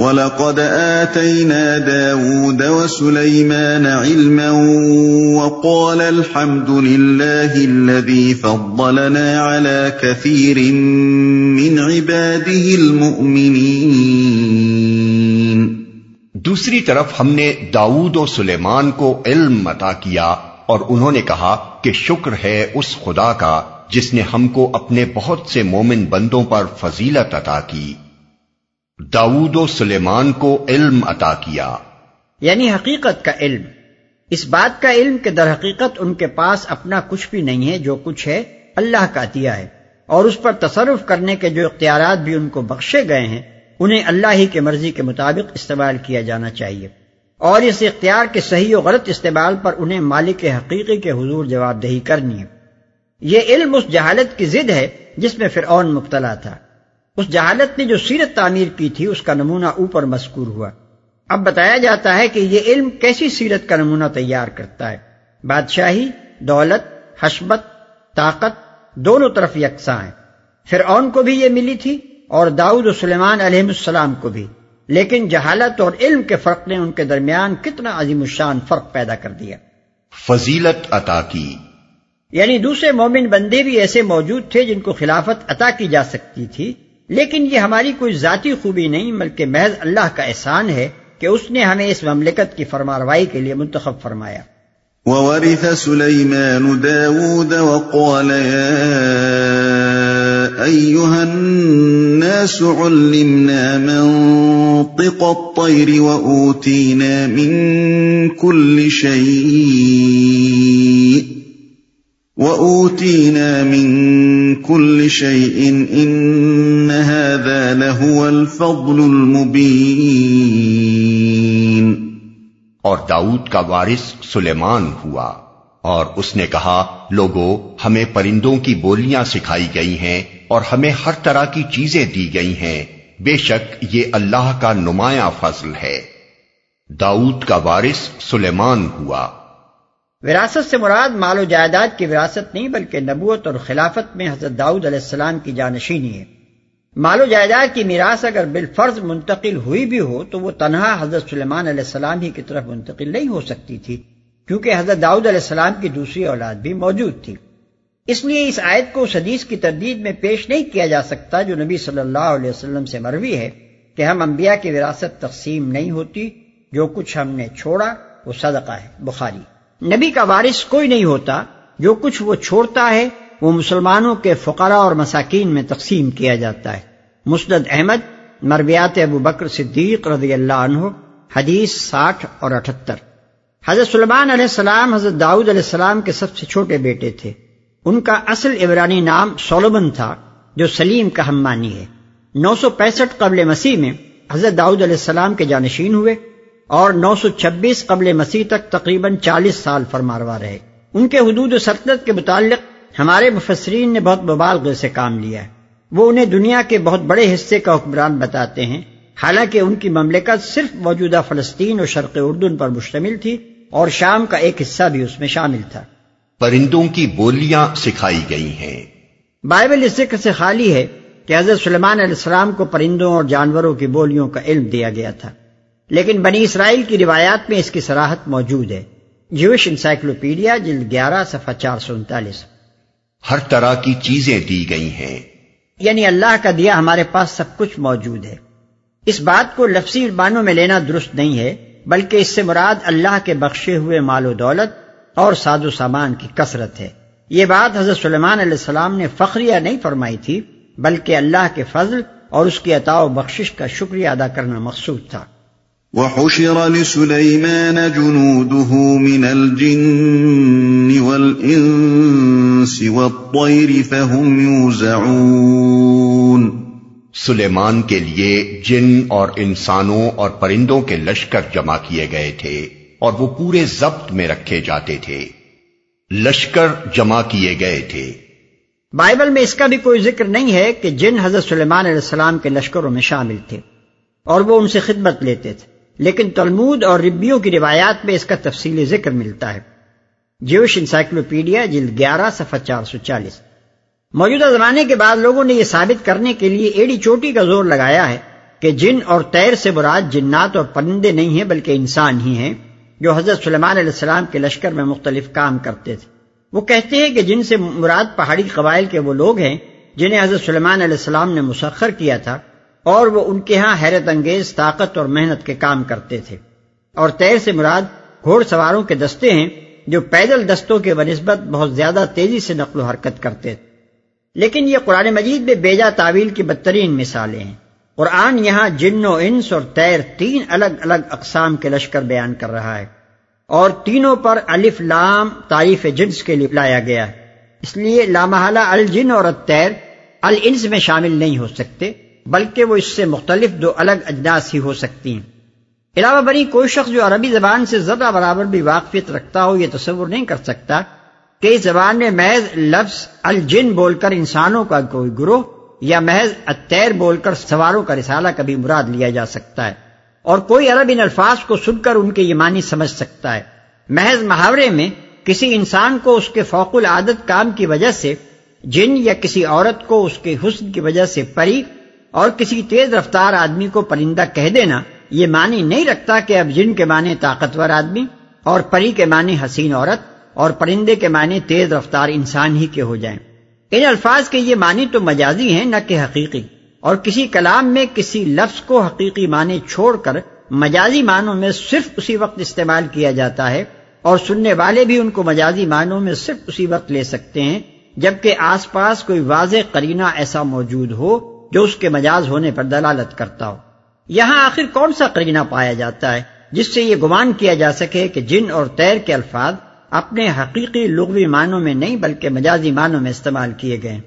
وَلَقَدْ آتَيْنَا دَاوُودَ وَسُلَيْمَانَ عِلْمًا وَقَالَ الْحَمْدُ لِلَّهِ الَّذِي فَضَّلَنَا عَلَى كَثِيرٍ مِّنْ عِبَادِهِ الْمُؤْمِنِينَ۔ دوسری طرف ہم نے داؤد و سلیمان کو علم عطا کیا اور انہوں نے کہا کہ شکر ہے اس خدا کا جس نے ہم کو اپنے بہت سے مومن بندوں پر فضیلت عطا کی۔ داود و سلیمان کو علم عطا کیا۔ یعنی حقیقت کا علم۔ اس بات کا علم کہ در حقیقت ان کے پاس اپنا کچھ بھی نہیں ہے، جو کچھ ہے، اللہ کا عطیہ ہے۔ اور اس پر تصرف کرنے کے جو اختیارات بھی ان کو بخشے گئے ہیں، انہیں اللہ ہی کے مرضی کے مطابق استعمال کیا جانا چاہیے۔ اور اس اختیار کے صحیح و غلط استعمال پر انہیں مالک حقیقی کے حضور جواب دہی کرنی ہے۔ یہ علم اس جہالت کی ضد ہے جس میں فرعون مبتلا تھا۔ اس جہالت نے جو سیرت تعمیر کی تھی اس کا نمونہ اوپر مذکور ہوا۔ اب بتایا جاتا ہے کہ یہ علم کیسی سیرت کا نمونہ تیار کرتا ہے۔ بادشاہی دولت حشبت طاقت دونوں طرف یکساں ہیں۔ فرعون کو بھی یہ ملی تھی اور داؤد و سلیمان علیہ السلام کو بھی۔ لیکن جہالت اور علم کے فرق نے ان کے درمیان کتنا عظیم الشان فرق پیدا کر دیا۔ فضیلت عطا کی۔ یعنی دوسرے مومن بندے بھی ایسے موجود تھے جن کو خلافت عطا کی جا سکتی تھی۔ لیکن یہ ہماری کوئی ذاتی خوبی نہیں، بلکہ محض اللہ کا احسان ہے کہ اس نے ہمیں اس مملکت کی فرماروائی کے لیے منتخب فرمایا۔ وورث سليمان داود وقال يا أيها الناس علمنا منطق الطير وأوتينا من كل شيء. وَأُوتِينَا مِن كُلِّ شَيْءٍ إِنَّ هَذَا لَهُوَ الْفَضْلُ الْمُبِينُ اور داؤد کا وارث سلیمان ہوا اور اس نے کہا، لوگو، ہمیں پرندوں کی بولیاں سکھائی گئی ہیں اور ہمیں ہر طرح کی چیزیں دی گئی ہیں۔ بے شک یہ اللہ کا نمایاں فضل ہے۔ داؤد کا وارث سلیمان ہوا۔ وراثت سے مراد مال و جائیداد کی وراثت نہیں، بلکہ نبوت اور خلافت میں حضرت داؤد علیہ السلام کی جانشینی ہے۔ مال و جائیداد کی میراث اگر بالفرض منتقل ہوئی بھی ہو، تو وہ تنہا حضرت سلیمان علیہ السلام ہی کی طرف منتقل نہیں ہو سکتی تھی، کیونکہ حضرت داؤد علیہ السلام کی دوسری اولاد بھی موجود تھی۔ اس لیے اس آیت کو حدیث کی تردید میں پیش نہیں کیا جا سکتا جو نبی صلی اللہ علیہ وسلم سے مروی ہے کہ ہم انبیاء کی وراثت تقسیم نہیں ہوتی، جو کچھ ہم نے چھوڑا وہ صدقہ ہے۔ بخاری نبی کا وارث کوئی نہیں ہوتا، جو کچھ وہ چھوڑتا ہے، وہ مسلمانوں کے فقراء اور مساکین میں تقسیم کیا جاتا ہے۔ مسند احمد، مرویات ابو بکر صدیق رضی اللہ عنہ، حدیث ساٹھ اور اٹھتر۔ حضرت سلمان علیہ السلام، حضرت داؤد علیہ السلام کے سب سے چھوٹے بیٹے تھے۔ ان کا اصل عبرانی نام سولمن تھا، جو سلیم کا ہمانی ہے۔ نو سو پینسٹھ قبل مسیح میں حضرت داؤد علیہ السلام کے جانشین ہوئے۔ اور نو سو چھبیس قبل مسیح تک تقریباً چالیس سال فرماروا رہے۔ ان کے حدود سلطنت کے متعلق ہمارے مفسرین نے بہت مبالغ سے کام لیا ہے۔ وہ انہیں دنیا کے بہت بڑے حصے کا حکمران بتاتے ہیں۔ حالانکہ ان کی مملکت صرف موجودہ فلسطین اور شرق اردن پر مشتمل تھی اور شام کا ایک حصہ بھی اس میں شامل تھا۔ پرندوں کی بولیاں سکھائی گئی ہیں۔ بائبل اس ذکر سے خالی ہے کہ حضرت سلمان علیہ السلام کو پرندوں اور جانوروں کی بولیوں کا علم دیا گیا تھا۔ لیکن بنی اسرائیل کی روایات میں اس کی سراحت موجود ہے۔ جوش انسائکلوپیڈیا جلد گیارہ صفحہ چار سو انتالیس۔ ہر طرح کی چیزیں دی گئی ہیں۔ یعنی اللہ کا دیا ہمارے پاس سب کچھ موجود ہے۔ اس بات کو لفظی معنوں میں لینا درست نہیں ہے بلکہ اس سے مراد اللہ کے بخشے ہوئے مال و دولت اور ساز و سامان کی کثرت ہے۔ یہ بات حضرت سلیمان علیہ السلام نے فخریہ نہیں فرمائی تھی بلکہ اللہ کے فضل اور اس کی عطا و بخشش کا شکریہ ادا کرنا مقصود تھا۔ وحشر لسليمان جنوده من الجن والإنس والطير فهم يوزعون. سلیمان کے لیے جن اور انسانوں اور پرندوں کے لشکر جمع کیے گئے تھے اور وہ پورے ضبط میں رکھے جاتے تھے۔ لشکر جمع کیے گئے تھے۔ بائبل میں اس کا بھی کوئی ذکر نہیں ہے کہ جن حضرت سلیمان علیہ السلام کے لشکروں میں شامل تھے اور وہ ان سے خدمت لیتے تھے۔ لیکن تلمود اور ربیوں کی روایات میں اس کا تفصیلی ذکر ملتا ہے۔ جیوش انسائکلوپیڈیا، جلد گیارہ، صفحہ چار سو چالیس۔ موجودہ زمانے کے بعد لوگوں نے یہ ثابت کرنے کے لیے ایڈی چوٹی کا زور لگایا ہے کہ جن اور تیر سے مراد جنات اور پرندے نہیں ہیں بلکہ انسان ہی ہیں، جو حضرت سلیمان علیہ السلام کے لشکر میں مختلف کام کرتے تھے۔ وہ کہتے ہیں کہ جن سے مراد پہاڑی قبائل کے وہ لوگ ہیں جنہیں حضرت سلیمان علیہ السلام نے مسخر کیا تھا۔ اور وہ ان کے ہاں حیرت انگیز طاقت اور محنت کے کام کرتے تھے۔ اور تیر سے مراد گھوڑ سواروں کے دستے ہیں جو پیدل دستوں کے بنسبت بہت زیادہ تیزی سے نقل و حرکت کرتے تھے۔ لیکن یہ قرآن مجید میں بیجا تعویل کی بدترین مثالیں ہیں۔ قرآن یہاں جن و انس اور تیر تین الگ الگ اقسام کے لشکر بیان کر رہا ہے۔ اور تینوں پر الف لام تعریف جنس کے لیے لایا گیا ہے۔ اس لیے لامحالہ الجن اور التیر الانس میں شامل نہیں ہو سکتے۔ بلکہ وہ اس سے مختلف دو الگ اجناس ہی ہو سکتی ہیں۔ علاوہ بری کوئی شخص جو عربی زبان سے ذرا برابر بھی واقفیت رکھتا ہو یہ تصور نہیں کر سکتا کہ اس زبان میں محض لفظ الجن بول کر انسانوں کا کوئی گروہ یا محض اتیر بول کر سواروں کا رسالہ کبھی مراد لیا جا سکتا ہے۔ اور کوئی عرب ان الفاظ کو سن کر ان کے یہ معنی سمجھ سکتا ہے۔ محض محاورے میں کسی انسان کو اس کے فوق العادت کام کی وجہ سے جن یا کسی عورت کو اس کے حسن کی وجہ سے پری اور کسی تیز رفتار آدمی کو پرندہ کہہ دینا، یہ معنی نہیں رکھتا کہ اب جن کے معنی طاقتور آدمی اور پری کے معنی حسین عورت اور پرندے کے معنی تیز رفتار انسان ہی کے ہو جائیں۔ ان الفاظ کے یہ معنی تو مجازی ہیں نہ کہ حقیقی، اور کسی کلام میں کسی لفظ کو حقیقی معنی چھوڑ کر مجازی معنوں میں صرف اسی وقت استعمال کیا جاتا ہے، اور سننے والے بھی ان کو مجازی معنوں میں صرف اسی وقت لے سکتے ہیں، جبکہ آس پاس کوئی واضح کرینہ ایسا موجود ہو جو اس کے مجاز ہونے پر دلالت کرتا ہو۔ یہاں آخر کون سا کرینہ پایا جاتا ہے جس سے یہ گمان کیا جا سکے کہ جن اور تیر کے الفاظ اپنے حقیقی لغوی معنوں میں نہیں بلکہ مجازی معنوں میں استعمال کیے گئے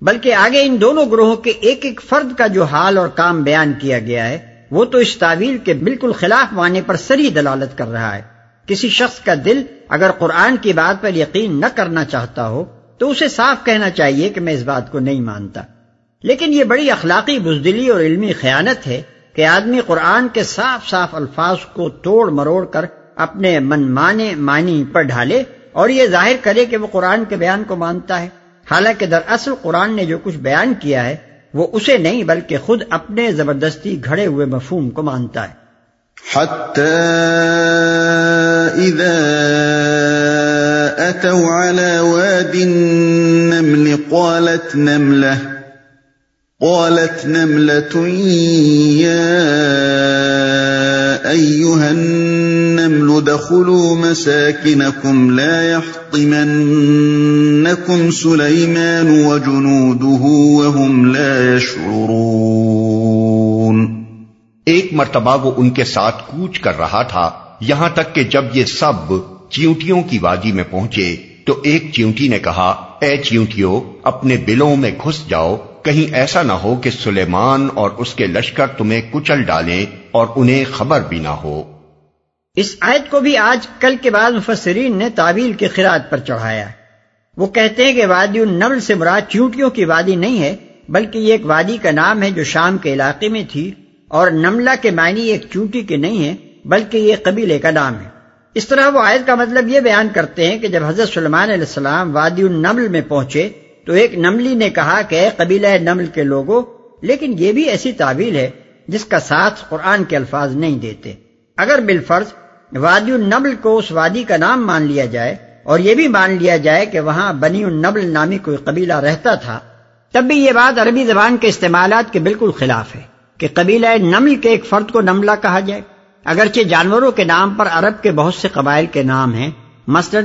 بلکہ آگے ان دونوں گروہوں کے ایک ایک فرد کا جو حال اور کام بیان کیا گیا ہے، وہ تو اس تعویل کے بالکل خلاف معنی پر سری دلالت کر رہا ہے۔ کسی شخص کا دل اگر قرآن کی بات پر یقین نہ کرنا چاہتا ہو، تو اسے صاف کہنا چاہیے کہ میں اس بات کو نہیں مانتا۔ لیکن یہ بڑی اخلاقی بزدلی اور علمی خیانت ہے کہ آدمی قرآن کے صاف صاف الفاظ کو توڑ مروڑ کر اپنے من مانے معنی پر ڈھالے اور یہ ظاہر کرے کہ وہ قرآن کے بیان کو مانتا ہے۔ حالانکہ دراصل قرآن نے جو کچھ بیان کیا ہے، وہ اسے نہیں بلکہ خود اپنے زبردستی گھڑے ہوئے مفہوم کو مانتا ہے۔ قالت قالت نملة يا أيها النمل دخلوا مساكنكم لا يحطمنكم سليمان وجنوده وهم لا يشعرون۔ ایک مرتبہ وہ ان کے ساتھ کوچ کر رہا تھا۔ یہاں تک کہ جب یہ سب چیونٹیوں کی وادی میں پہنچے تو ایک چیونٹی نے کہا، اے چیونٹیوں، اپنے بلوں میں گھس جاؤ۔ کہیں ایسا نہ ہو کہ سلیمان اور اس کے لشکر تمہیں کچل ڈالیں اور انہیں خبر بھی نہ ہو۔ اس آیت کو بھی آج کل کے بعد مفسرین نے تعویل کے خراج پر چڑھایا۔ وہ کہتے ہیں کہ وادی النمل سے مراد چونٹیوں کی وادی نہیں ہے، بلکہ یہ ایک وادی کا نام ہے جو شام کے علاقے میں تھی، اور نملہ کے معنی ایک چونٹی کے نہیں ہے بلکہ یہ قبیلے کا نام ہے۔ اس طرح وہ آیت کا مطلب یہ بیان کرتے ہیں کہ جب حضرت سلمان علیہ السلام وادی النمل میں پہنچے تو ایک نملی نے کہا کہ اے قبیلہ نمل کے لوگوں لیکن یہ بھی ایسی تعویل ہے جس کا ساتھ قرآن کے الفاظ نہیں دیتے۔ اگر بالفرض وادی النمل کو اس وادی کا نام مان لیا جائے، اور یہ بھی مان لیا جائے کہ وہاں بنی النمل نامی کوئی قبیلہ رہتا تھا، تب بھی یہ بات عربی زبان کے استعمالات کے بالکل خلاف ہے کہ قبیلہ نمل کے ایک فرد کو نملہ کہا جائے۔ اگرچہ جانوروں کے نام پر عرب کے بہت سے قبائل کے نام ہیں، مثلا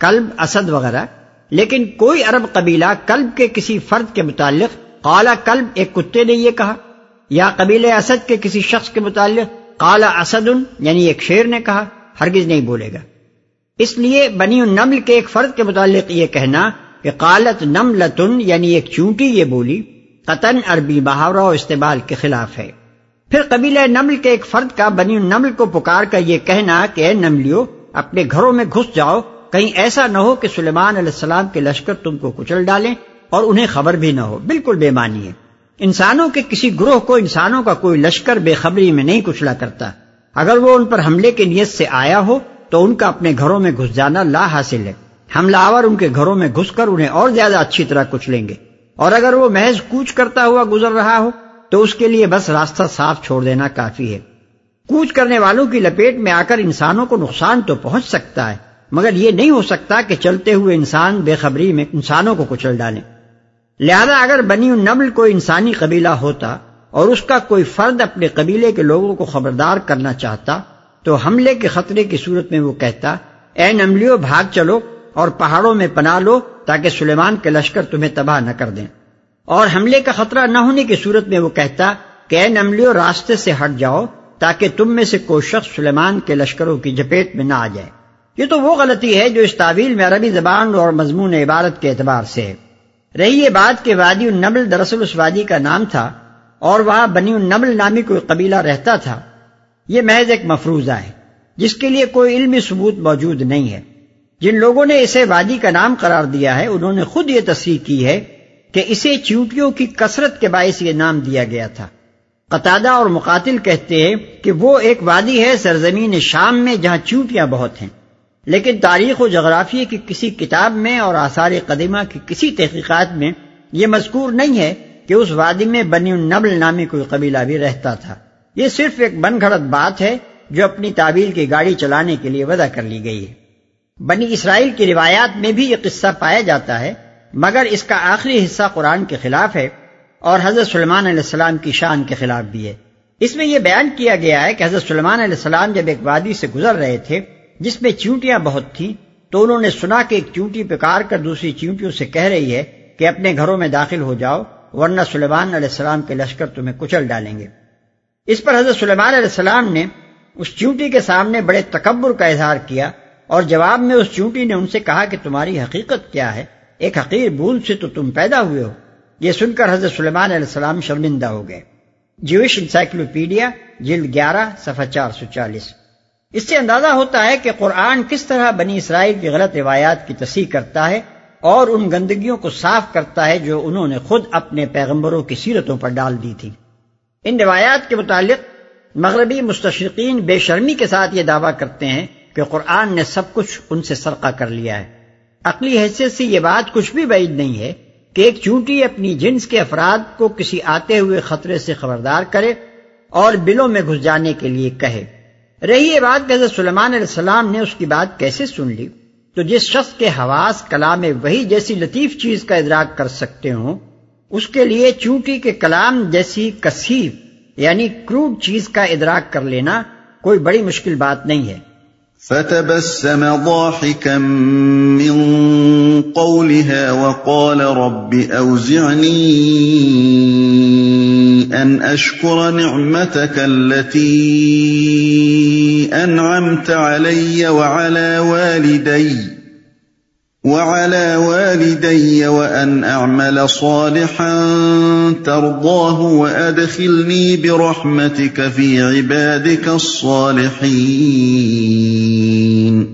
کلب، اسد وغیرہ لیکن کوئی عرب قبیلہ کلب کے کسی فرد کے متعلق کالا کلب ایک کتے نے یہ کہا، یا قبیل اسد کے کسی شخص کے متعلق کالا اسد یعنی ایک شیر نے کہا، ہرگز نہیں بولے گا۔ اس لیے بنی النمل کے ایک فرد کے متعلق یہ کہنا کہ قالت نم لتن یعنی ایک چونٹی یہ بولی، قطن عربی محاورہ و استعمال کے خلاف ہے۔ پھر قبیلہ نمل کے ایک فرد کا بنی نمل کو پکار کر یہ کہنا کہ اے نملیو، اپنے گھروں میں گھس جاؤ کہیں ایسا نہ ہو کہ سلیمان علیہ السلام کے لشکر تم کو کچل ڈالیں اور انہیں خبر بھی نہ ہو۔ بالکل بے مانی ہے۔ انسانوں کے کسی گروہ کو انسانوں کا کوئی لشکر بے خبری میں نہیں کچلا کرتا۔ اگر وہ ان پر حملے کی نیت سے آیا ہو تو ان کا اپنے گھروں میں گھس جانا لا حاصل ہے۔ حملہ آور ان کے گھروں میں گھس کر انہیں اور زیادہ اچھی طرح کچھ لیں گے۔ اور اگر وہ محض کوچ کرتا ہوا گزر رہا ہو تو اس کے لیے بس راستہ صاف چھوڑ دینا کافی ہے۔ کوچ کرنے والوں کی لپیٹ میں آ کر انسانوں کو نقصان تو پہنچ سکتا ہے۔ مگر یہ نہیں ہو سکتا کہ چلتے ہوئے انسان بے خبری میں انسانوں کو کچل ڈالیں لہذا اگر بنی النبل کوئی انسانی قبیلہ ہوتا اور اس کا کوئی فرد اپنے قبیلے کے لوگوں کو خبردار کرنا چاہتا، تو حملے کے خطرے کی صورت میں وہ کہتا، اے نملیو بھاگ چلو اور پہاڑوں میں پناہ لو تاکہ سلیمان کے لشکر تمہیں تباہ نہ کر دیں۔ اور حملے کا خطرہ نہ ہونے کی صورت میں وہ کہتا کہ اے نملیو راستے سے ہٹ جاؤ تاکہ تم میں سے کوئی شخص سلیمان کے لشکروں کی جپیٹ میں نہ آ جائے۔ یہ تو وہ غلطی ہے جو اس تعویل میں عربی زبان اور مضمون عبارت کے اعتبار سے۔ ہے رہی یہ بات کہ وادی النبل دراصل اس وادی کا نام تھا اور وہاں بنی النبل نامی کوئی قبیلہ رہتا تھا۔ یہ محض ایک مفروضہ ہے، جس کے لیے کوئی علمی ثبوت موجود نہیں ہے۔ جن لوگوں نے اسے وادی کا نام قرار دیا ہے، انہوں نے خود یہ تصریح کی ہے کہ اسے چیوٹیوں کی کثرت کے باعث یہ نام دیا گیا تھا۔ قطادہ اور مقاتل کہتے ہیں کہ وہ ایک وادی ہے سرزمین شام میں جہاں چیوٹیاں بہت ہیں۔ لیکن تاریخ و جغرافیہ کی کسی کتاب میں اور آثار قدیمہ کی کسی تحقیقات میں یہ مذکور نہیں ہے کہ اس وادی میں بنی النبل نامی کوئی قبیلہ بھی رہتا تھا۔ یہ صرف ایک بن گھڑت بات ہے جو اپنی تعبیر کی گاڑی چلانے کے لیے وضع کر لی گئی ہے۔ بنی اسرائیل کی روایات میں بھی یہ قصہ پایا جاتا ہے، مگر اس کا آخری حصہ قرآن کے خلاف ہے اور حضرت سلمان علیہ السلام کی شان کے خلاف بھی ہے۔ اس میں یہ بیان کیا گیا ہے کہ حضرت سلمان علیہ السلام جب ایک وادی سے گزر رہے تھے جس میں چونٹیاں بہت تھیں، تو انہوں نے سنا کہ ایک چونٹی پکار کر دوسری چونٹیوں سے کہہ رہی ہے کہ اپنے گھروں میں داخل ہو جاؤ، ورنہ سلیمان علیہ السلام کے لشکر تمہیں کچل ڈالیں گے۔ اس پر حضرت سلیمان علیہ السلام نے اس چونٹی کے سامنے بڑے تکبر کا اظہار کیا اور جواب میں اس چونٹی نے ان سے کہا کہ تمہاری حقیقت کیا ہے؟ ایک حقیر بھول سے تو تم پیدا ہوئے ہو۔ یہ سن کر حضرت سلیمان علیہ السلام شرمندہ ہو گئے۔ جیوش انسائکلوپیڈیا، جلد گیارہ، صفحہ چار سو چالیس۔ اس سے اندازہ ہوتا ہے کہ قرآن کس طرح بنی اسرائیل کی غلط روایات کی تصحیح کرتا ہے اور ان گندگیوں کو صاف کرتا ہے جو انہوں نے خود اپنے پیغمبروں کی سیرتوں پر ڈال دی تھی۔ ان روایات کے متعلق مغربی مستشرقین بے شرمی کے ساتھ یہ دعویٰ کرتے ہیں کہ قرآن نے سب کچھ ان سے سرقہ کر لیا ہے۔ عقلی حیثیت سے یہ بات کچھ بھی بعید نہیں ہے کہ ایک چونٹی اپنی جنس کے افراد کو کسی آتے ہوئے خطرے سے خبردار کرے اور بلوں میں گھس جانے کے لیے کہے۔ رہی یہ بات کہ حضرت سلمان علیہ السلام نے اس کی بات کیسے سن لی؟ تو جس شخص کے حواس کلام وہی جیسی لطیف چیز کا ادراک کر سکتے ہوں، اس کے لیے چونٹی کے کلام جیسی کثیف یعنی کروڈ چیز کا ادراک کر لینا کوئی بڑی مشکل بات نہیں ہے۔ فتبسم ضاحكا من قولها وقال رب أوزعني أن أشكر نعمتك التي أنعمت علي وعلى والدي وعلى والدي وأن أعمل صالحا ترضاه وأدخلني برحمتك في عبادك الصالحين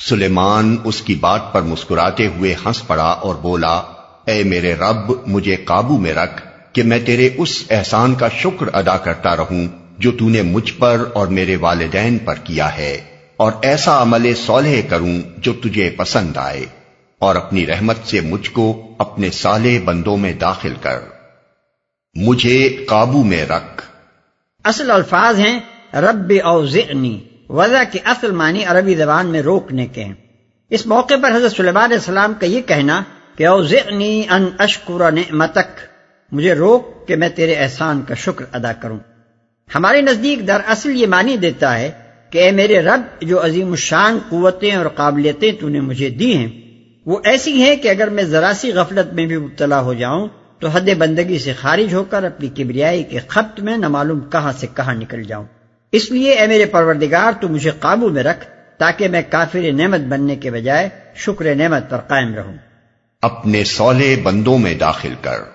سلیمان اس کی بات پر مسکراتے ہوئے ہنس پڑا اور بولا، اے میرے رب، مجھے قابو میں رکھ۔ کہ میں تیرے اس احسان کا شکر ادا کرتا رہوں جو تو نے مجھ پر اور میرے والدین پر کیا ہے، اور ایسا عمل صالح کروں جو تجھے پسند آئے، اور اپنی رحمت سے مجھ کو اپنے سالے بندوں میں داخل کر۔ مجھے قابو میں رکھ۔ اصل الفاظ ہیں، رب اوزعنی، وضع کی اصل معنی عربی زبان میں روکنے کے۔ ہیں اس موقع پر حضرت سلیمان علیہ السلام کا یہ کہنا کہ اوزعنی ان اشکر نعمتک۔ مجھے روک کہ میں تیرے احسان کا شکر ادا کروں۔ ہمارے نزدیک در اصل یہ معنی دیتا ہے کہ اے میرے رب، جو عظیم الشان، قوتیں اور قابلیتیں تو نے مجھے دی ہیں، وہ ایسی ہیں کہ اگر میں ذرا سی غفلت میں بھی مبتلا ہو جاؤں، تو حد بندگی سے خارج ہو کر اپنی کبریائی کے خط میں نہ معلوم کہاں سے کہاں نکل جاؤں۔ اس لیے اے میرے پروردگار، تو مجھے قابو میں رکھ تاکہ میں کافر نعمت بننے کے بجائے شکر نعمت پر قائم رہوں۔ اپنے سولے بندوں میں داخل کر۔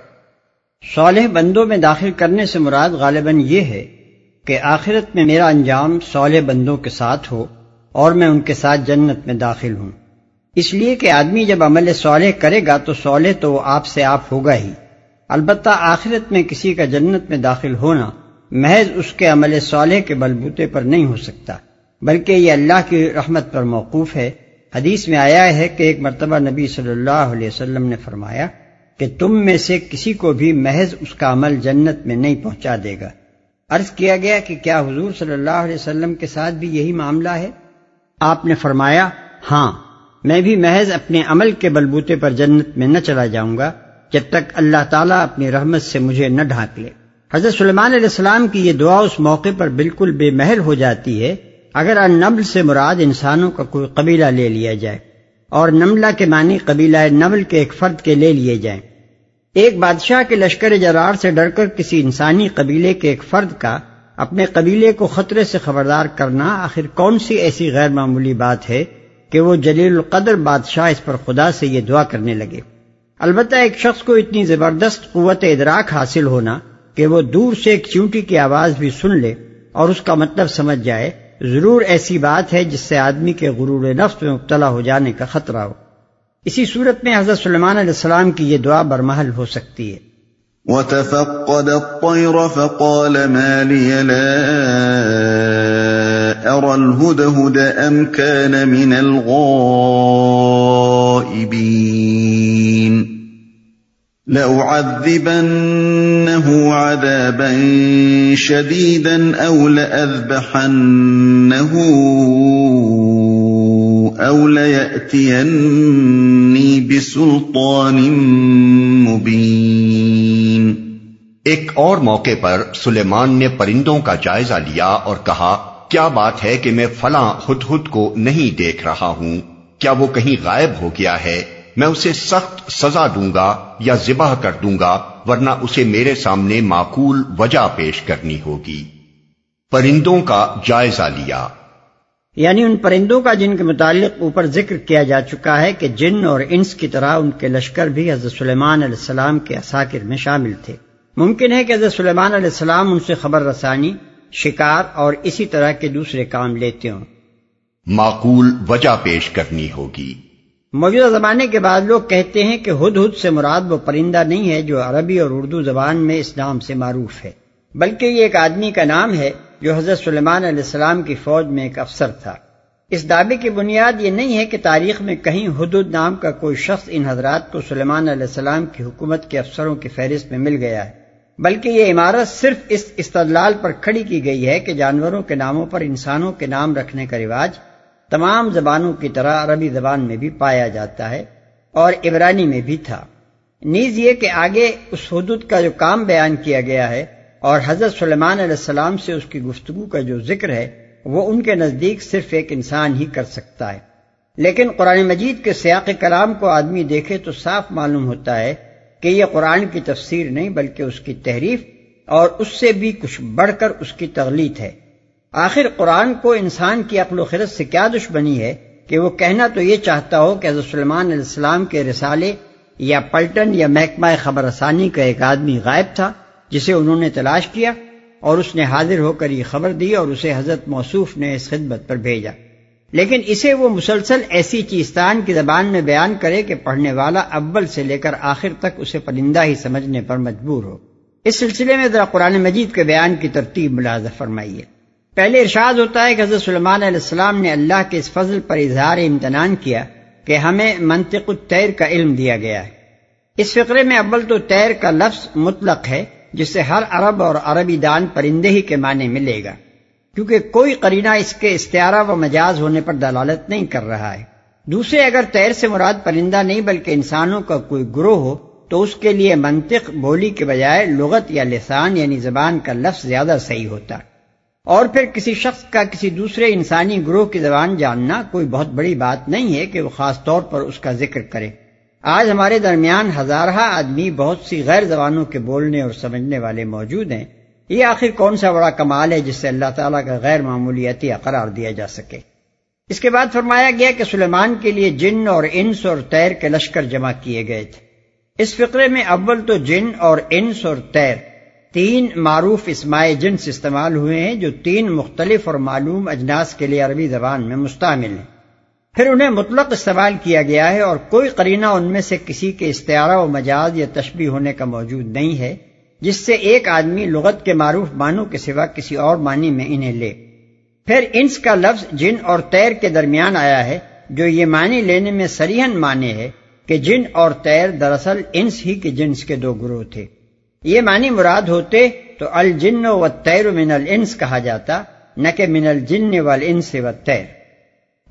صالح بندوں میں داخل کرنے سے مراد غالباً یہ ہے کہ آخرت میں میرا انجام صالح بندوں کے ساتھ ہو اور میں ان کے ساتھ جنت میں داخل ہوں۔ اس لیے کہ آدمی جب عمل صالح کرے گا تو صالح تو وہ آپ سے آپ ہوگا ہی۔ البتہ آخرت میں کسی کا جنت میں داخل ہونا محض اس کے عمل صالح کے بلبوتے پر نہیں ہو سکتا، بلکہ یہ اللہ کی رحمت پر موقوف ہے۔ حدیث میں آیا ہے کہ ایک مرتبہ نبی صلی اللہ علیہ وسلم نے فرمایا کہ تم میں سے کسی کو بھی محض اس کا عمل جنت میں نہیں پہنچا دے گا۔ عرض کیا گیا کہ کیا حضور صلی اللہ علیہ وسلم کے ساتھ بھی یہی معاملہ ہے؟ آپ نے فرمایا ہاں میں بھی محض اپنے عمل کے بلبوتے پر جنت میں نہ چلا جاؤں گا، جب تک اللہ تعالیٰ اپنی رحمت سے مجھے نہ ڈھانک لے۔ حضرت سلمان علیہ السلام کی یہ دعا اس موقع پر بالکل بے محل ہو جاتی ہے، اگر نبل سے مراد انسانوں کا کوئی قبیلہ لے لیا جائے۔ اور نملہ کے معنی قبیلہ نبل کے ایک فرد کے لے لیے جائیں۔ ایک بادشاہ کے لشکر جرار سے ڈر کر کسی انسانی قبیلے کے ایک فرد کا اپنے قبیلے کو خطرے سے خبردار کرنا آخر کون سی ایسی غیر معمولی بات ہے کہ وہ جلیل القدر بادشاہ اس پر خدا سے یہ دعا کرنے لگے؟ البتہ ایک شخص کو اتنی زبردست قوت ادراک حاصل ہونا کہ وہ دور سے ایک چونٹی کی آواز بھی سن لے اور اس کا مطلب سمجھ جائے ضرور ایسی بات ہے جس سے آدمی کے غرور نفس میں مبتلا ہو جانے کا خطرہ ہو۔ اسی صورت میں حضرت سلمان علیہ السلام کی یہ دعا برمحل ہو سکتی ہے۔ وتفقد الطير فقال ما لي لا أرى الهدهد أم كان من الغائبين۔ لأعذبنه عذابا شديدا أو لأذبحنه أو ليأتيني بسلطان مبين۔ ایک اور موقع پر سلیمان نے پرندوں کا جائزہ لیا اور کہا، کیا بات ہے کہ میں فلاں ہد ہد کو نہیں دیکھ رہا ہوں؟ کیا وہ کہیں غائب ہو گیا ہے؟ میں اسے سخت سزا دوں گا یا ذبح کر دوں گا ورنہ اسے میرے سامنے معقول وجہ پیش کرنی ہوگی۔ پرندوں کا جائزہ لیا۔ یعنی ان پرندوں کا جن کے متعلق اوپر ذکر کیا جا چکا ہے کہ جن اور انس کی طرح ان کے لشکر بھی حضرت سلیمان علیہ السلام کے اساکر میں شامل تھے۔ ممکن ہے کہ حضرت سلیمان علیہ السلام ان سے خبر رسانی شکار اور اسی طرح کے دوسرے کام لیتے ہوں۔ معقول وجہ پیش کرنی ہوگی۔ موجودہ زمانے کے بعد لوگ کہتے ہیں کہ ہد ہد سے مراد وہ پرندہ نہیں ہے جو عربی اور اردو زبان میں اس نام سے معروف ہے، بلکہ یہ ایک آدمی کا نام ہے جو حضرت سلیمان علیہ السلام کی فوج میں ایک افسر تھا۔ اس دعوے کی بنیاد یہ نہیں ہے کہ تاریخ میں کہیں حدود نام کا کوئی شخص ان حضرات کو سلیمان علیہ السلام کی حکومت کے افسروں کی فہرست میں مل گیا ہے، بلکہ یہ عمارت صرف اس استدلال پر کھڑی کی گئی ہے کہ جانوروں کے ناموں پر انسانوں کے نام رکھنے کا رواج تمام زبانوں کی طرح عربی زبان میں بھی پایا جاتا ہے اور عبرانی میں بھی تھا۔ نیز یہ کہ آگے اس حدود کا جو کام بیان کیا گیا ہے اور حضرت سلیمان علیہ السلام سے اس کی گفتگو کا جو ذکر ہے، وہ ان کے نزدیک صرف ایک انسان ہی کر سکتا ہے۔ لیکن قرآن مجید کے سیاق کلام کو آدمی دیکھے تو صاف معلوم ہوتا ہے کہ یہ قرآن کی تفسیر نہیں بلکہ اس کی تحریف اور اس سے بھی کچھ بڑھ کر اس کی تغلیط ہے۔ آخر قرآن کو انسان کی عقل و خرد سے کیا دشمنی ہے کہ وہ کہنا تو یہ چاہتا ہو کہ حضرت سلمان علیہ السلام کے رسالے یا پلٹن یا محکمہ خبر رسانی کا ایک آدمی غائب تھا جسے انہوں نے تلاش کیا اور اس نے حاضر ہو کر یہ خبر دی اور اسے حضرت موصوف نے اس خدمت پر بھیجا۔ لیکن اسے وہ مسلسل ایسی چیستان کی زبان میں بیان کرے کہ پڑھنے والا اول سے لے کر آخر تک اسے پرندہ ہی سمجھنے پر مجبور ہو۔ اس سلسلے میں ذرا قرآن مجید کے بیان کی ترتیب ملازہ فرمائیے۔ پہلے ارشاد ہوتا ہے کہ حضرت سلمان علیہ السلام نے اللہ کے اس فضل پر اظہار امتنان کیا کہ ہمیں منطق الطیر کا علم دیا گیا ہے۔ اس فقرے میں اول تو تیر کا لفظ مطلق ہے، جس سے ہر عرب اور عربی دان پرندے ہی کے معنی ملے گا۔ کیونکہ کوئی قرینہ اس کے استعارہ و مجاز ہونے پر دلالت نہیں کر رہا ہے۔ دوسرے، اگر تیر سے مراد پرندہ نہیں، بلکہ انسانوں کا کوئی گروہ ہو، تو اس کے لیے منطق بولی کے بجائے لغت یا لسان یعنی زبان کا لفظ زیادہ صحیح ہوتا۔ اور پھر کسی شخص کا کسی دوسرے انسانی گروہ کی زبان جاننا کوئی بہت بڑی بات نہیں ہے کہ وہ خاص طور پر اس کا ذکر کرے۔ آج ہمارے درمیان ہزارہ آدمی بہت سی غیر زبانوں کے بولنے اور سمجھنے والے موجود ہیں۔ یہ آخر کون سا بڑا کمال ہے جس سے اللہ تعالیٰ کا غیر معمولی عطیہ قرار دیا جا سکے۔ اس کے بعد فرمایا گیا کہ سلیمان کے لیے جن اور انس اور تیر کے لشکر جمع کیے گئے تھے۔ اس فقرے میں اول تو جن اور انس اور تیر۔ تین معروف اسماعی جنس استعمال ہوئے ہیں جو تین مختلف اور معلوم اجناس کے لیے عربی زبان میں مستعمل ہیں۔ پھر انہیں مطلق استعمال کیا گیا ہے اور کوئی قرینہ ان میں سے کسی کے استعارہ و مجاز یا تشبیح ہونے کا موجود نہیں ہے، جس سے ایک آدمی لغت کے معروف معنوں کے سوا کسی اور معنی میں انہیں لے۔ پھر انس کا لفظ جن اور تیر کے درمیان آیا ہے، جو یہ معنی لینے میں سریحن معنی ہے کہ جن اور تیر دراصل انس ہی کے جنس کے دو گروہ تھے۔ یہ معنی مراد ہوتے تو الجن و تیر من الانس کہا جاتا، نہ کہ من الجن والانس و تیر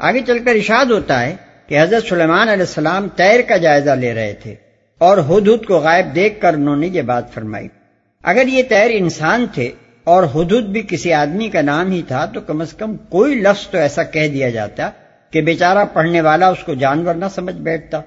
آگے چل کر اشاد ہوتا ہے کہ حضرت سلیمان علیہ السلام تیر کا جائزہ لے رہے تھے اور ہدہد کو غائب دیکھ کر انہوں نے یہ بات فرمائی۔ اگر یہ تیر انسان تھے اور ہدہد بھی کسی آدمی کا نام ہی تھا تو کم از کم کوئی لفظ تو ایسا کہہ دیا جاتا کہ بیچارہ پڑھنے والا اس کو جانور نہ سمجھ بیٹھتا۔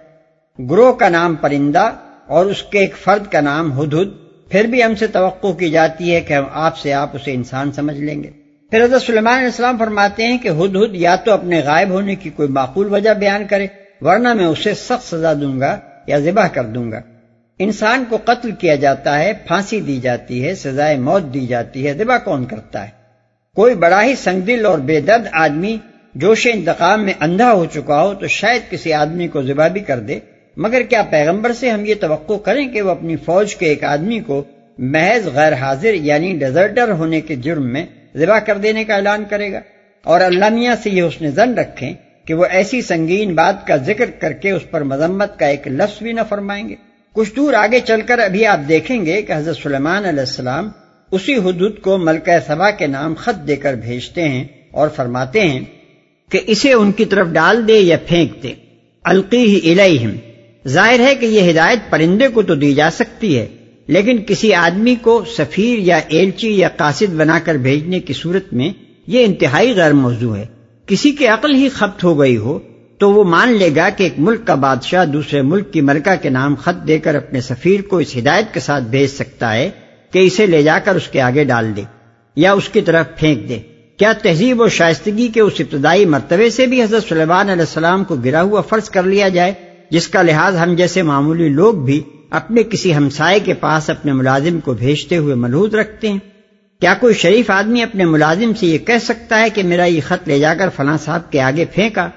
گروہ کا نام پرندہ اور اس کے ایک فرد کا نام ہدہد پھر بھی ہم سے توقع کی جاتی ہے کہ ہم آپ سے آپ اسے انسان سمجھ لیں گے۔ پھر حضرت سلیمان علیہ السلام فرماتے ہیں کہ ہد ہد یا تو اپنے غائب ہونے کی کوئی معقول وجہ بیان کرے، ورنہ میں اسے سخت سزا دوں گا یا ذبح کر دوں گا۔ انسان کو قتل کیا جاتا ہے، پھانسی دی جاتی ہے، سزائے موت دی جاتی ہے، ذبح کون کرتا ہے؟ کوئی بڑا ہی سنگ دل اور بے درد آدمی جوش انتقام میں اندھا ہو چکا ہو تو شاید کسی آدمی کو ذبح بھی کر دے۔ مگر کیا پیغمبر سے ہم یہ توقع کریں کہ وہ اپنی فوج کے ایک آدمی کو محض غیر حاضر یعنی ڈیزرٹر ہونے کے جرم میں ذبح کر دینے کا اعلان کرے گا؟ اور اللہ میاں سے یہ اس نے زن رکھیں کہ وہ ایسی سنگین بات کا ذکر کر کے اس پر مذمت کا ایک لفظ بھی نہ فرمائیں گے۔ کچھ دور آگے چل کر ابھی آپ دیکھیں گے کہ حضرت سلیمان علیہ السلام اسی حدود کو ملکہ سبا کے نام خط دے کر بھیجتے ہیں اور فرماتے ہیں کہ اسے ان کی طرف ڈال دے یا پھینک دے۔ القی ہی ظاہر ہے کہ یہ ہدایت پرندے کو تو دی جا سکتی ہے، لیکن کسی آدمی کو سفیر یا ایلچی یا قاصد بنا کر بھیجنے کی صورت میں یہ انتہائی غیر موضوع ہے۔ کسی کی عقل ہی خپت ہو گئی ہو تو وہ مان لے گا کہ ایک ملک کا بادشاہ دوسرے ملک کی ملکہ کے نام خط دے کر اپنے سفیر کو اس ہدایت کے ساتھ بھیج سکتا ہے کہ اسے لے جا کر اس کے آگے ڈال دے یا اس کی طرف پھینک دے۔ کیا تہذیب و شائستگی کے اس ابتدائی مرتبے سے بھی حضرت سلیمان علیہ السلام کو گرا ہوا فرض کر لیا جائے؟ جس کا لحاظ ہم جیسے معمولی لوگ بھی اپنے کسی ہمسائے کے پاس اپنے ملازم کو بھیجتے ہوئے ملحوظ رکھتے ہیں۔ کیا کوئی شریف آدمی اپنے ملازم سے یہ کہہ سکتا ہے کہ میرا یہ خط لے جا کر فلاں صاحب کے آگے پھینکا؟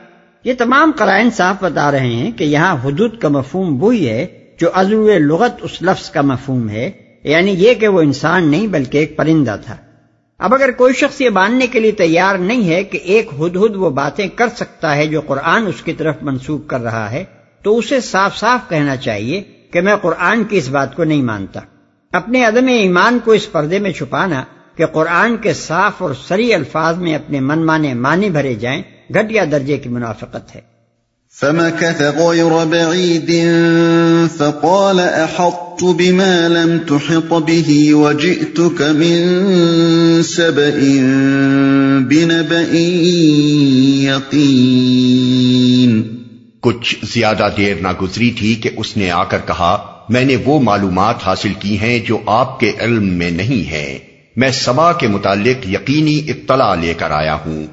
یہ تمام قرائن صاف بتا رہے ہیں کہ یہاں حدود کا مفہوم وہی ہے جو عزو لغت اس لفظ کا مفہوم ہے یعنی یہ کہ وہ انسان نہیں بلکہ ایک پرندہ تھا۔ اب اگر کوئی شخص یہ ماننے کے لیے تیار نہیں ہے کہ ایک ہد ہد وہ باتیں کر سکتا ہے جو قرآن اس کی طرف منسوخ کر رہا ہے تو اسے صاف صاف کہنا چاہیے کہ میں قرآن کی اس بات کو نہیں مانتا۔ اپنے عدم ایمان کو اس پردے میں چھپانا کہ قرآن کے صاف اور سری الفاظ میں اپنے من مانے مانی بھرے جائیں گھٹیا درجے کی منافقت ہے۔ فمكث غير بعيد فقال أحطت بما لم تحط به وجئتك من سبأ بنبأ يقين کچھ زیادہ دیر نہ گزری تھی کہ اس نے آ کر کہا، میں نے وہ معلومات حاصل کی ہیں جو آپ کے علم میں نہیں ہے میں سبا کے متعلق یقینی اطلاع لے کر آیا ہوں۔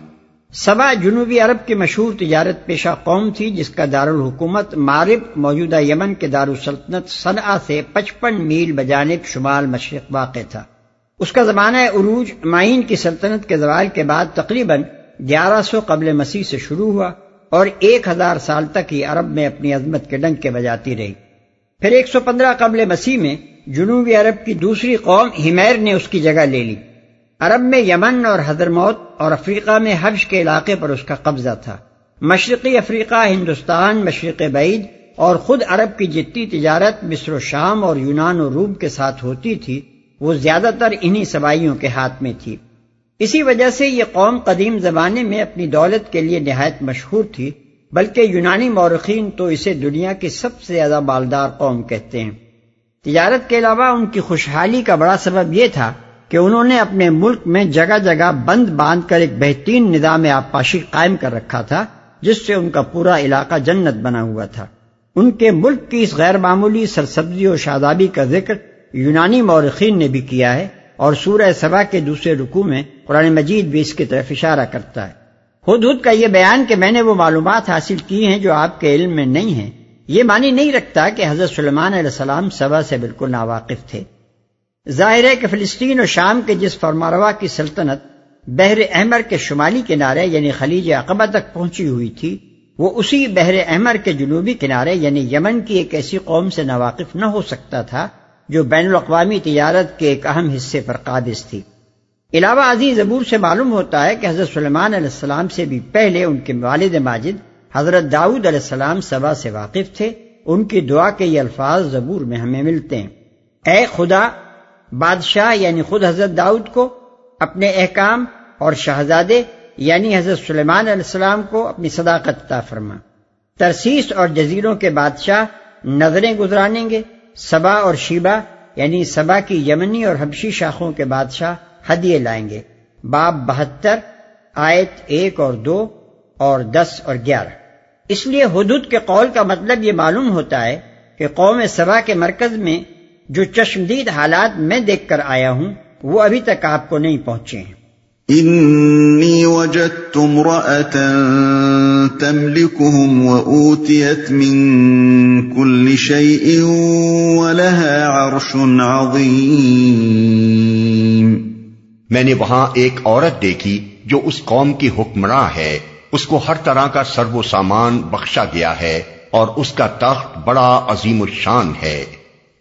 سبا جنوبی عرب کی مشہور تجارت پیشہ قوم تھی، جس کا دارالحکومت معرب موجودہ یمن کے دارالسلطنت صنع سے پچپن میل بجانب شمال مشرق واقع تھا۔ اس کا زمانہ عروج معین کی سلطنت کے زوال کے بعد تقریباً گیارہ سو قبل مسیح سے شروع ہوا۔ اور ایک ہزار سال تک ہی عرب میں اپنی عظمت کے ڈنگ کے بجاتی رہی۔ پھر ایک سو پندرہ قبل مسیح میں جنوبی عرب کی دوسری قوم ہمیر نے اس کی جگہ لے لی۔ عرب میں یمن اور حضر موت اور افریقہ میں حبش کے علاقے پر اس کا قبضہ تھا۔ مشرقی افریقہ، ہندوستان، مشرق بعید اور خود عرب کی جتنی تجارت مصر و شام اور یونان و روم کے ساتھ ہوتی تھی، وہ زیادہ تر انہی سبائیوں کے ہاتھ میں تھی۔ اسی وجہ سے یہ قوم قدیم زمانے میں اپنی دولت کے لیے نہایت مشہور تھی، بلکہ یونانی مورخین تو اسے دنیا کی سب سے زیادہ بالدار قوم کہتے ہیں۔ تجارت کے علاوہ ان کی خوشحالی کا بڑا سبب یہ تھا کہ انہوں نے اپنے ملک میں جگہ جگہ بند باندھ کر ایک بہترین نظام آبپاشی قائم کر رکھا تھا، جس سے ان کا پورا علاقہ جنت بنا ہوا تھا۔ ان کے ملک کی اس غیر معمولی سرسبزی و شادابی کا ذکر یونانی مورخین نے بھی کیا ہے۔ اور سورہ سبا کے دوسرے رکوع میں قرآن مجید بھی اس کی طرف اشارہ کرتا ہے۔ خود خود کا یہ بیان کہ میں نے وہ معلومات حاصل کی ہیں جو آپ کے علم میں نہیں ہیں۔ یہ معنی نہیں رکھتا کہ حضرت سلمان علیہ السلام سبا سے بالکل ناواقف تھے۔ ظاہر ہے کہ فلسطین اور شام کے جس فرماروا کی سلطنت بحر احمر کے شمالی کنارے یعنی خلیج اقبا تک پہنچی ہوئی تھی، وہ اسی بحر احمر کے جنوبی کنارے یعنی یمن کی ایک ایسی قوم سے ناواقف نہ ہو سکتا تھا جو بین الاقوامی تجارت کے ایک اہم حصے پر قابض تھی۔ علاوہ عزیز زبور سے معلوم ہوتا ہے کہ حضرت سلیمان علیہ السلام سے بھی پہلے ان کے والد ماجد حضرت داؤد علیہ السلام سبا سے واقف تھے۔ ان کی دعا کے یہ الفاظ زبور میں ہمیں ملتے ہیں۔ اے خدا، بادشاہ یعنی خود حضرت داؤد کو اپنے احکام اور شہزادے یعنی حضرت سلیمان علیہ السلام کو اپنی صداقت عطا فرما۔ ترسیس اور جزیروں کے بادشاہ نظریں گزرانیں گے۔ سبا اور شیبا یعنی سبا کی یمنی اور حبشی شاخوں کے بادشاہ ہدیے لائیں گے۔ باب بہتر، آیت ایک اور دو اور دس اور گیارہ۔ اس لیے حدود کے قول کا مطلب یہ معلوم ہوتا ہے کہ قوم سبا کے مرکز میں جو چشمدید حالات میں دیکھ کر آیا ہوں، وہ ابھی تک آپ کو نہیں پہنچے ہیں۔ انی وجدت تملكهم وأوتيت من كل شيء ولها عرش عظيم. میں نے وہاں ایک عورت دیکھی جو اس قوم کی حکمراں ہے۔ اس کو ہر طرح کا سرو و سامان بخشا گیا ہے اور اس کا تخت بڑا عظیم الشان ہے۔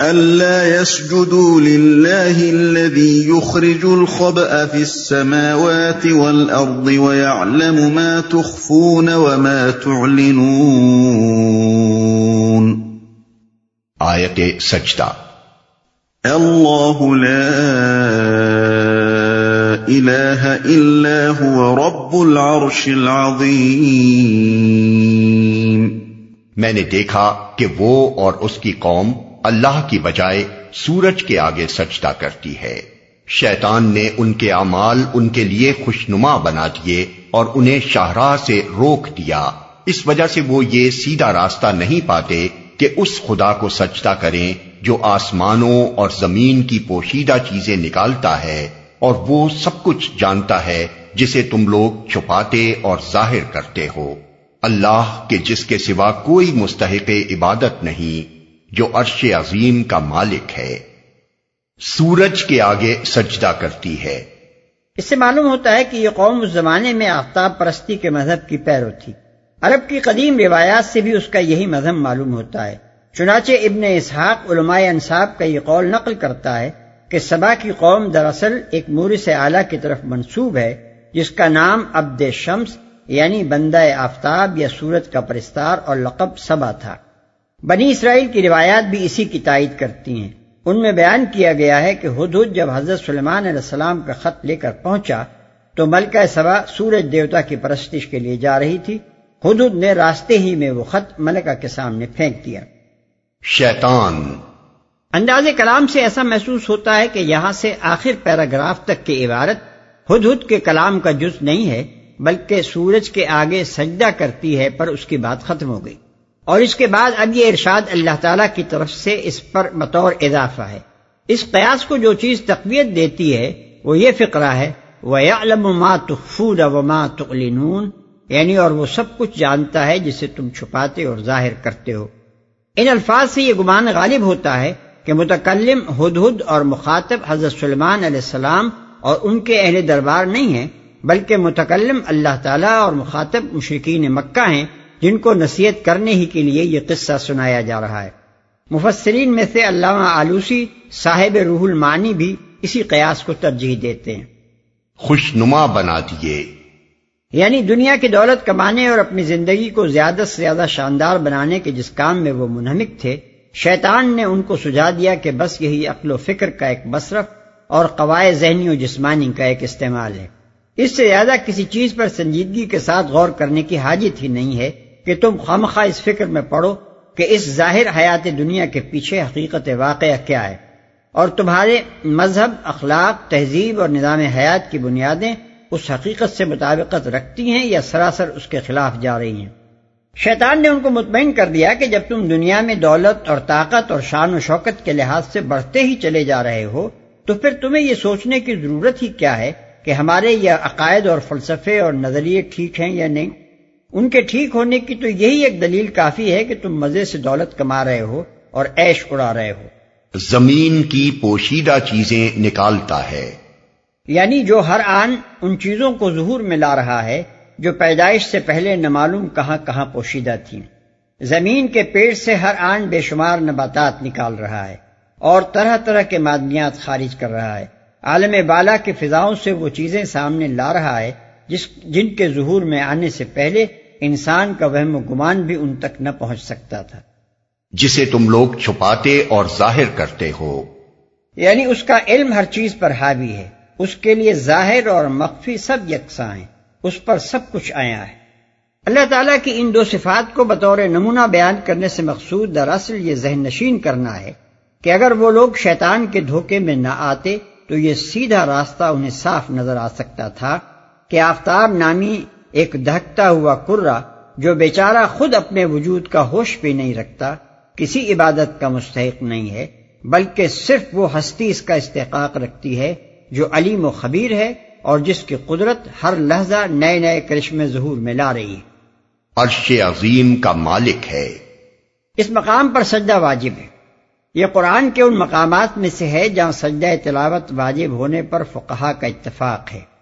ألا يسجدوا لله الذي يخرج الخبأ في السماوات والأرض ويعلم ما تخفون وما تعلنون آية سجدة الله لا إله إلا هو رب العرش العظيم میں نے دیکھا کہ وہ اور اس کی قوم اللہ کی بجائے سورج کے آگے سجدہ کرتی ہے۔ شیطان نے ان کے اعمال ان کے لیے خوشنما بنا دیے اور انہیں شاہراہ سے روک دیا۔ اس وجہ سے وہ یہ سیدھا راستہ نہیں پاتے کہ اس خدا کو سجدہ کریں جو آسمانوں اور زمین کی پوشیدہ چیزیں نکالتا ہے اور وہ سب کچھ جانتا ہے جسے تم لوگ چھپاتے اور ظاہر کرتے ہو۔ اللہ کے جس کے سوا کوئی مستحق عبادت نہیں جو عرش عظیم کا مالک ہے۔ سورج کے آگے سجدہ کرتی ہے۔ اس سے معلوم ہوتا ہے کہ یہ قوم اس زمانے میں آفتاب پرستی کے مذہب کی پیرو تھی۔ عرب کی قدیم روایات سے بھی اس کا یہی مذہب معلوم ہوتا ہے۔ چنانچہ ابن اسحاق علماء انصاب کا یہ قول نقل کرتا ہے کہ سبا کی قوم دراصل ایک مورس اعلیٰ کی طرف منسوب ہے، جس کا نام عبد شمس یعنی بندہ آفتاب یا سورج کا پرستار اور لقب سبا تھا۔ بنی اسرائیل کی روایات بھی اسی کی تائید کرتی ہیں۔ ان میں بیان کیا گیا ہے کہ حدود جب حضرت سلیمان علیہ السلام کا خط لے کر پہنچا تو ملکہ سبا سورج دیوتا کی پرستش کے لیے جا رہی تھی۔ حدود نے راستے ہی میں وہ خط ملکہ کے سامنے پھینک دیا۔ شیطان۔ انداز کلام سے ایسا محسوس ہوتا ہے کہ یہاں سے آخر پیراگراف تک کی عبارت ہد کے کلام کا جز نہیں ہے بلکہ سورج کے آگے سجدہ کرتی ہے پر اس کی بات ختم ہو گئی۔ اور اس کے بعد اب یہ ارشاد اللہ تعالیٰ کی طرف سے اس پر بطور اضافہ ہے۔ اس قیاس کو جو چیز تقویت دیتی ہے، وہ یہ فقرہ ہے وہ علم ما تخفون و یعنی اور وہ سب کچھ جانتا ہے جسے تم چھپاتے اور ظاہر کرتے ہو۔ ان الفاظ سے یہ گمان غالب ہوتا ہے کہ متکلم ہد ہد اور مخاطب حضرت سلمان علیہ السلام اور ان کے اہل دربار نہیں ہیں، بلکہ متکلم اللہ تعالیٰ اور مخاطب مشرقین مکہ ہیں۔ جن کو نصیحت کرنے ہی کے لیے یہ قصہ سنایا جا رہا ہے۔ مفسرین میں سے علامہ آلوسی صاحب روح المانی بھی اسی قیاس کو ترجیح دیتے ہیں۔ خوشنما بنا دیے۔ یعنی دنیا کی دولت کمانے اور اپنی زندگی کو زیادہ سے زیادہ شاندار بنانے کے جس کام میں وہ منہمک تھے شیطان نے ان کو سجا دیا کہ بس یہی عقل و فکر کا ایک مصرف اور قواعد ذہنی و جسمانی کا ایک استعمال ہے۔ اس سے زیادہ کسی چیز پر سنجیدگی کے ساتھ غور کرنے کی حاجت ہی نہیں ہے۔ کہ تم خامخواہ اس فکر میں پڑھو کہ اس ظاہر حیات دنیا کے پیچھے حقیقت واقعہ کیا ہے اور تمہارے مذہب، اخلاق، تہذیب اور نظام حیات کی بنیادیں اس حقیقت سے مطابقت رکھتی ہیں یا سراسر اس کے خلاف جا رہی ہیں۔ شیطان نے ان کو مطمئن کر دیا کہ جب تم دنیا میں دولت اور طاقت اور شان و شوکت کے لحاظ سے بڑھتے ہی چلے جا رہے ہو، تو پھر تمہیں یہ سوچنے کی ضرورت ہی کیا ہے کہ ہمارے یہ عقائد اور فلسفے اور نظریے ٹھیک ہیں یا نہیں؟ ان کے ٹھیک ہونے کی تو یہی ایک دلیل کافی ہے کہ تم مزے سے دولت کما رہے ہو اور ایش اڑا رہے ہو۔ زمین کی پوشیدہ چیزیں نکالتا ہے۔ یعنی جو ہر آن ان چیزوں کو ظہور میں لا رہا ہے جو پیدائش سے پہلے نہ معلوم کہاں کہاں پوشیدہ تھیں۔ زمین کے پیڑ سے ہر آن بے شمار نباتات نکال رہا ہے اور طرح طرح کے معدنیات خارج کر رہا ہے۔ عالم بالا کے فضاؤں سے وہ چیزیں سامنے لا رہا ہے جس جن کے ظہور میں آنے سے پہلے انسان کا وہم و گمان بھی ان تک نہ پہنچ سکتا تھا۔ جسے تم لوگ چھپاتے اور ظاہر کرتے ہو۔ یعنی اس کا علم ہر چیز پر حاوی ہے۔ اس کے لیے ظاہر اور مخفی سب یکساں ہیں۔ اس پر سب کچھ آیا ہے۔ اللہ تعالیٰ کی ان دو صفات کو بطور نمونہ بیان کرنے سے مقصود دراصل یہ ذہن نشین کرنا ہے کہ اگر وہ لوگ شیطان کے دھوکے میں نہ آتے تو یہ سیدھا راستہ انہیں صاف نظر آ سکتا تھا کہ آفتاب نامی ایک دہکتا ہوا کرا جو بیچارہ خود اپنے وجود کا ہوش بھی نہیں رکھتا کسی عبادت کا مستحق نہیں ہے بلکہ صرف وہ ہستی اس کا استحقاق رکھتی ہے جو علیم و خبیر ہے اور جس کی قدرت ہر لہجہ نئے نئے کرشمے ظہور میں لا رہی ہے۔ عرش عظیم کا مالک ہے۔ اس مقام پر سجدہ واجب ہے۔ یہ قرآن کے ان مقامات میں سے ہے جہاں سجدہ تلاوت واجب ہونے پر فقہا کا اتفاق ہے۔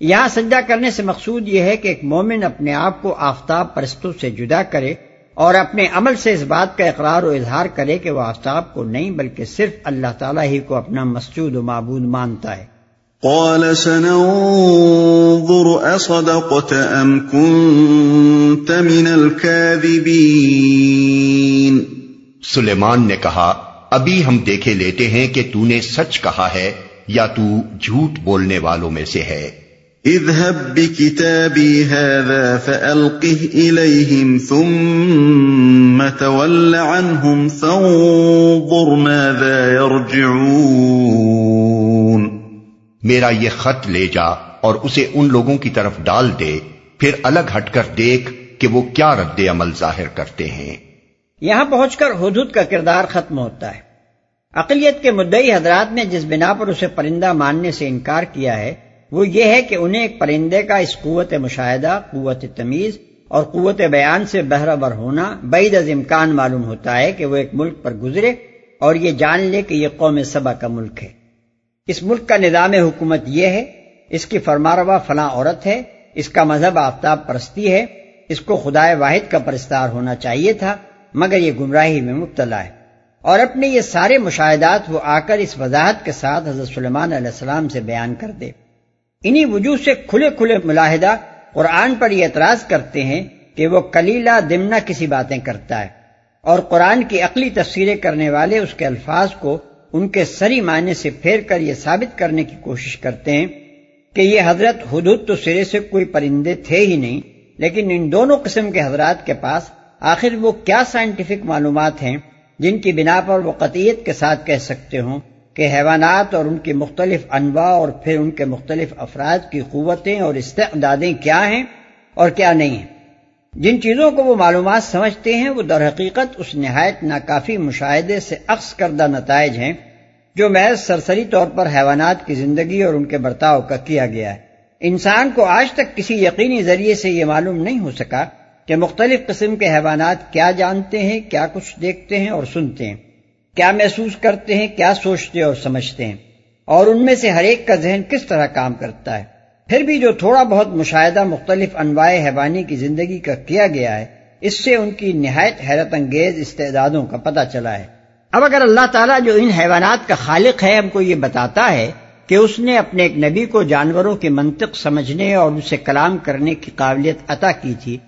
یہاں سجدہ کرنے سے مقصود یہ ہے کہ ایک مومن اپنے آپ کو آفتاب پرستوں سے جدا کرے اور اپنے عمل سے اس بات کا اقرار و اظہار کرے کہ وہ آفتاب کو نہیں بلکہ صرف اللہ تعالیٰ ہی کو اپنا مسجود و معبود مانتا ہے۔ قال سننظر اصدقت ام كنت من الكاذبين۔ سلیمان نے کہا ابھی ہم دیکھے لیتے ہیں کہ تو نے سچ کہا ہے یا تو جھوٹ بولنے والوں میں سے ہے۔ اذهب بكتابي هذا فألقه إليهم ثم تول عنهم فانظر ماذا يرجعون. میرا یہ خط لے جا اور اسے ان لوگوں کی طرف ڈال دے پھر الگ ہٹ کر دیکھ کہ وہ کیا رد عمل ظاہر کرتے ہیں۔ یہاں پہنچ کر حدود کا کردار ختم ہوتا ہے۔ اقلیت کے مدعی حضرات نے جس بنا پر اسے پرندہ ماننے سے انکار کیا ہے وہ یہ ہے کہ انہیں ایک پرندے کا اس قوت مشاہدہ، قوت تمیز اور قوت بیان سے بہربر ہونا بعید از امکان معلوم ہوتا ہے کہ وہ ایک ملک پر گزرے اور یہ جان لے کہ یہ قوم سبا کا ملک ہے۔ اس ملک کا نظام حکومت یہ ہے، اس کی فرماروا فلاں عورت ہے، اس کا مذہب آفتاب پرستی ہے، اس کو خدائے واحد کا پرستار ہونا چاہیے تھا، مگر یہ گمراہی میں مبتلا ہے۔ اور اپنے یہ سارے مشاہدات وہ آ کر اس وضاحت کے ساتھ حضرت سلمان علیہ السلام سے بیان کر دے۔ انہی وجوہ سے کھلے کھلے ملاحدہ قرآن پر یہ اعتراض کرتے ہیں کہ وہ کلیلہ دمنا کسی باتیں کرتا ہے اور قرآن کی عقلی تفسیریں کرنے والے اس کے الفاظ کو ان کے سری معنی سے پھیر کر یہ ثابت کرنے کی کوشش کرتے ہیں کہ یہ حضرت حدود تو سرے سے کوئی پرندے تھے ہی نہیں، لیکن ان دونوں قسم کے حضرات کے پاس آخر وہ کیا سائنٹیفک معلومات ہیں جن کی بنا پر وہ قطعیت کے ساتھ کہہ سکتے ہوں؟ کہ حیوانات اور ان کی مختلف انواع اور پھر ان کے مختلف افراد کی قوتیں اور استعدادیں کیا ہیں اور کیا نہیں ہیں۔ جن چیزوں کو وہ معلومات سمجھتے ہیں، وہ در حقیقت اس نہایت ناکافی مشاہدے سے عکس کردہ نتائج ہیں جو محض سرسری طور پر حیوانات کی زندگی اور ان کے برتاؤ کا کیا گیا ہے۔ انسان کو آج تک کسی یقینی ذریعے سے یہ معلوم نہیں ہو سکا کہ مختلف قسم کے حیوانات کیا جانتے ہیں، کیا کچھ دیکھتے ہیں اور سنتے ہیں۔ کیا محسوس کرتے ہیں، کیا سوچتے اور سمجھتے ہیں؟ اور ان میں سے ہر ایک کا ذہن کس طرح کام کرتا ہے؟ پھر بھی جو تھوڑا بہت مشاہدہ مختلف انواع حیوانی کی زندگی کا کیا گیا ہے، اس سے ان کی نہایت حیرت انگیز استعدادوں کا پتہ چلا ہے۔ اب اگر اللہ تعالیٰ جو ان حیوانات کا خالق ہے، ہم کو یہ بتاتا ہے کہ اس نے اپنے ایک نبی کو جانوروں کے منطق سمجھنے اور ان سے کلام کرنے کی قابلیت عطا کی تھی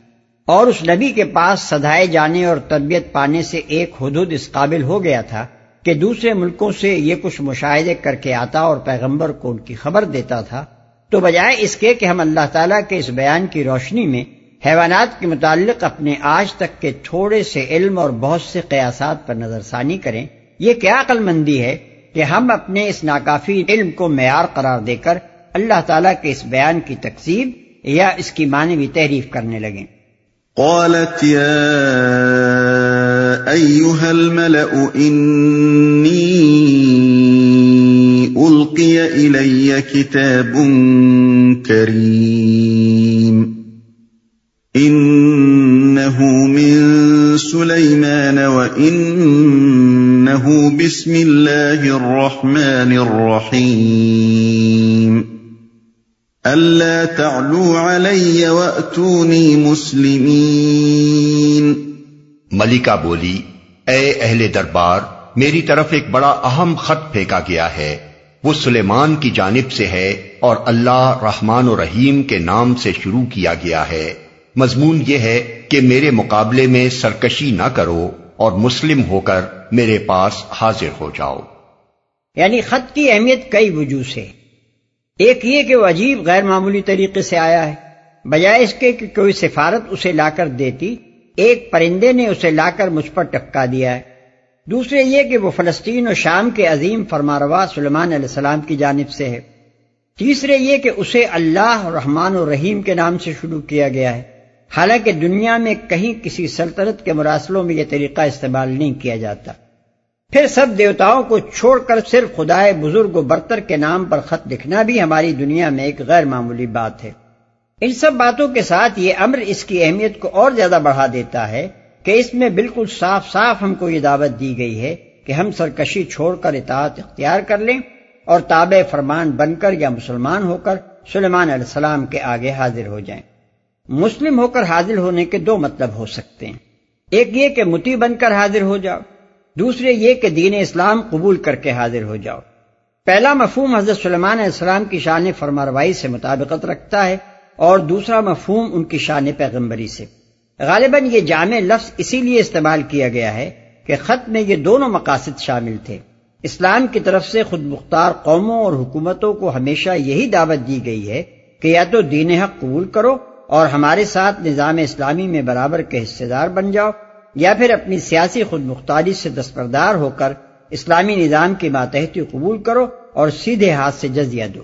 اور اس نبی کے پاس سدھائے جانے اور تربیت پانے سے ایک حدود اس قابل ہو گیا تھا کہ دوسرے ملکوں سے یہ کچھ مشاہدے کر کے آتا اور پیغمبر کو ان کی خبر دیتا تھا۔ تو بجائے اس کے کہ ہم اللہ تعالیٰ کے اس بیان کی روشنی میں حیوانات کے متعلق اپنے آج تک کے تھوڑے سے علم اور بہت سے قیاسات پر نظر ثانی کریں، یہ کیا عقل مندی ہے کہ ہم اپنے اس ناکافی علم کو معیار قرار دے کر اللہ تعالیٰ کے اس بیان کی تقسیب یا اس کی معنوی تحریف کرنے لگیں۔ قالت يا أيها الملأ إني ألقي إلي كتاب كريم. إنه من سليمان وإنه بسم الله الرحمن الرحيم. تعلوا علي وأتوني مسلمين ملکہ بولی اے اہل دربار میری طرف ایک بڑا اہم خط پھینکا گیا ہے۔ وہ سلیمان کی جانب سے ہے اور اللہ رحمان و رحیم کے نام سے شروع کیا گیا ہے۔ مضمون یہ ہے کہ میرے مقابلے میں سرکشی نہ کرو اور مسلم ہو کر میرے پاس حاضر ہو جاؤ۔ یعنی خط کی اہمیت کئی وجوہ سے۔ ایک یہ کہ وہ عجیب غیر معمولی طریقے سے آیا ہے۔ بجائے اس کے کہ کوئی سفارت اسے لا کر دیتی، ایک پرندے نے اسے لا کر مجھ پر ٹپکا دیا ہے۔ دوسرے یہ کہ وہ فلسطین و شام کے عظیم فرماروا سلمان علیہ السلام کی جانب سے ہے۔ تیسرے یہ کہ اسے اللہ رحمان و رحیم کے نام سے شروع کیا گیا ہے۔ حالانکہ دنیا میں کہیں کسی سلطنت کے مراسلوں میں یہ طریقہ استعمال نہیں کیا جاتا۔ پھر سب دیوتاؤں کو چھوڑ کر صرف خدائے بزرگ و برتر کے نام پر خط لکھنا بھی ہماری دنیا میں ایک غیر معمولی بات ہے۔ ان سب باتوں کے ساتھ یہ امر اس کی اہمیت کو اور زیادہ بڑھا دیتا ہے کہ اس میں بالکل صاف صاف ہم کو یہ دعوت دی گئی ہے کہ ہم سرکشی چھوڑ کر اطاعت اختیار کر لیں اور تابع فرمان بن کر یا مسلمان ہو کر سلیمان علیہ السلام کے آگے حاضر ہو جائیں۔ مسلم ہو کر حاضر ہونے کے دو مطلب ہو سکتے ہیں۔ ایک یہ کہ متی بن کر حاضر ہو جاؤ۔ دوسرے یہ کہ دین اسلام قبول کر کے حاضر ہو جاؤ۔ پہلا مفہوم حضرت سلمان علیہ السلام کی شان فرماروائی سے مطابقت رکھتا ہے اور دوسرا مفہوم ان کی شان پیغمبری سے۔ غالباً یہ جامع لفظ اسی لیے استعمال کیا گیا ہے کہ خط میں یہ دونوں مقاصد شامل تھے۔ اسلام کی طرف سے خود مختار قوموں اور حکومتوں کو ہمیشہ یہی دعوت دی گئی ہے کہ یا تو دین حق قبول کرو اور ہمارے ساتھ نظام اسلامی میں برابر کے حصے دار بن جاؤ یا پھر اپنی سیاسی خود مختاری سے دستبردار ہو کر اسلامی نظام کی ماتحتی قبول کرو اور سیدھے ہاتھ سے جزیہ دو۔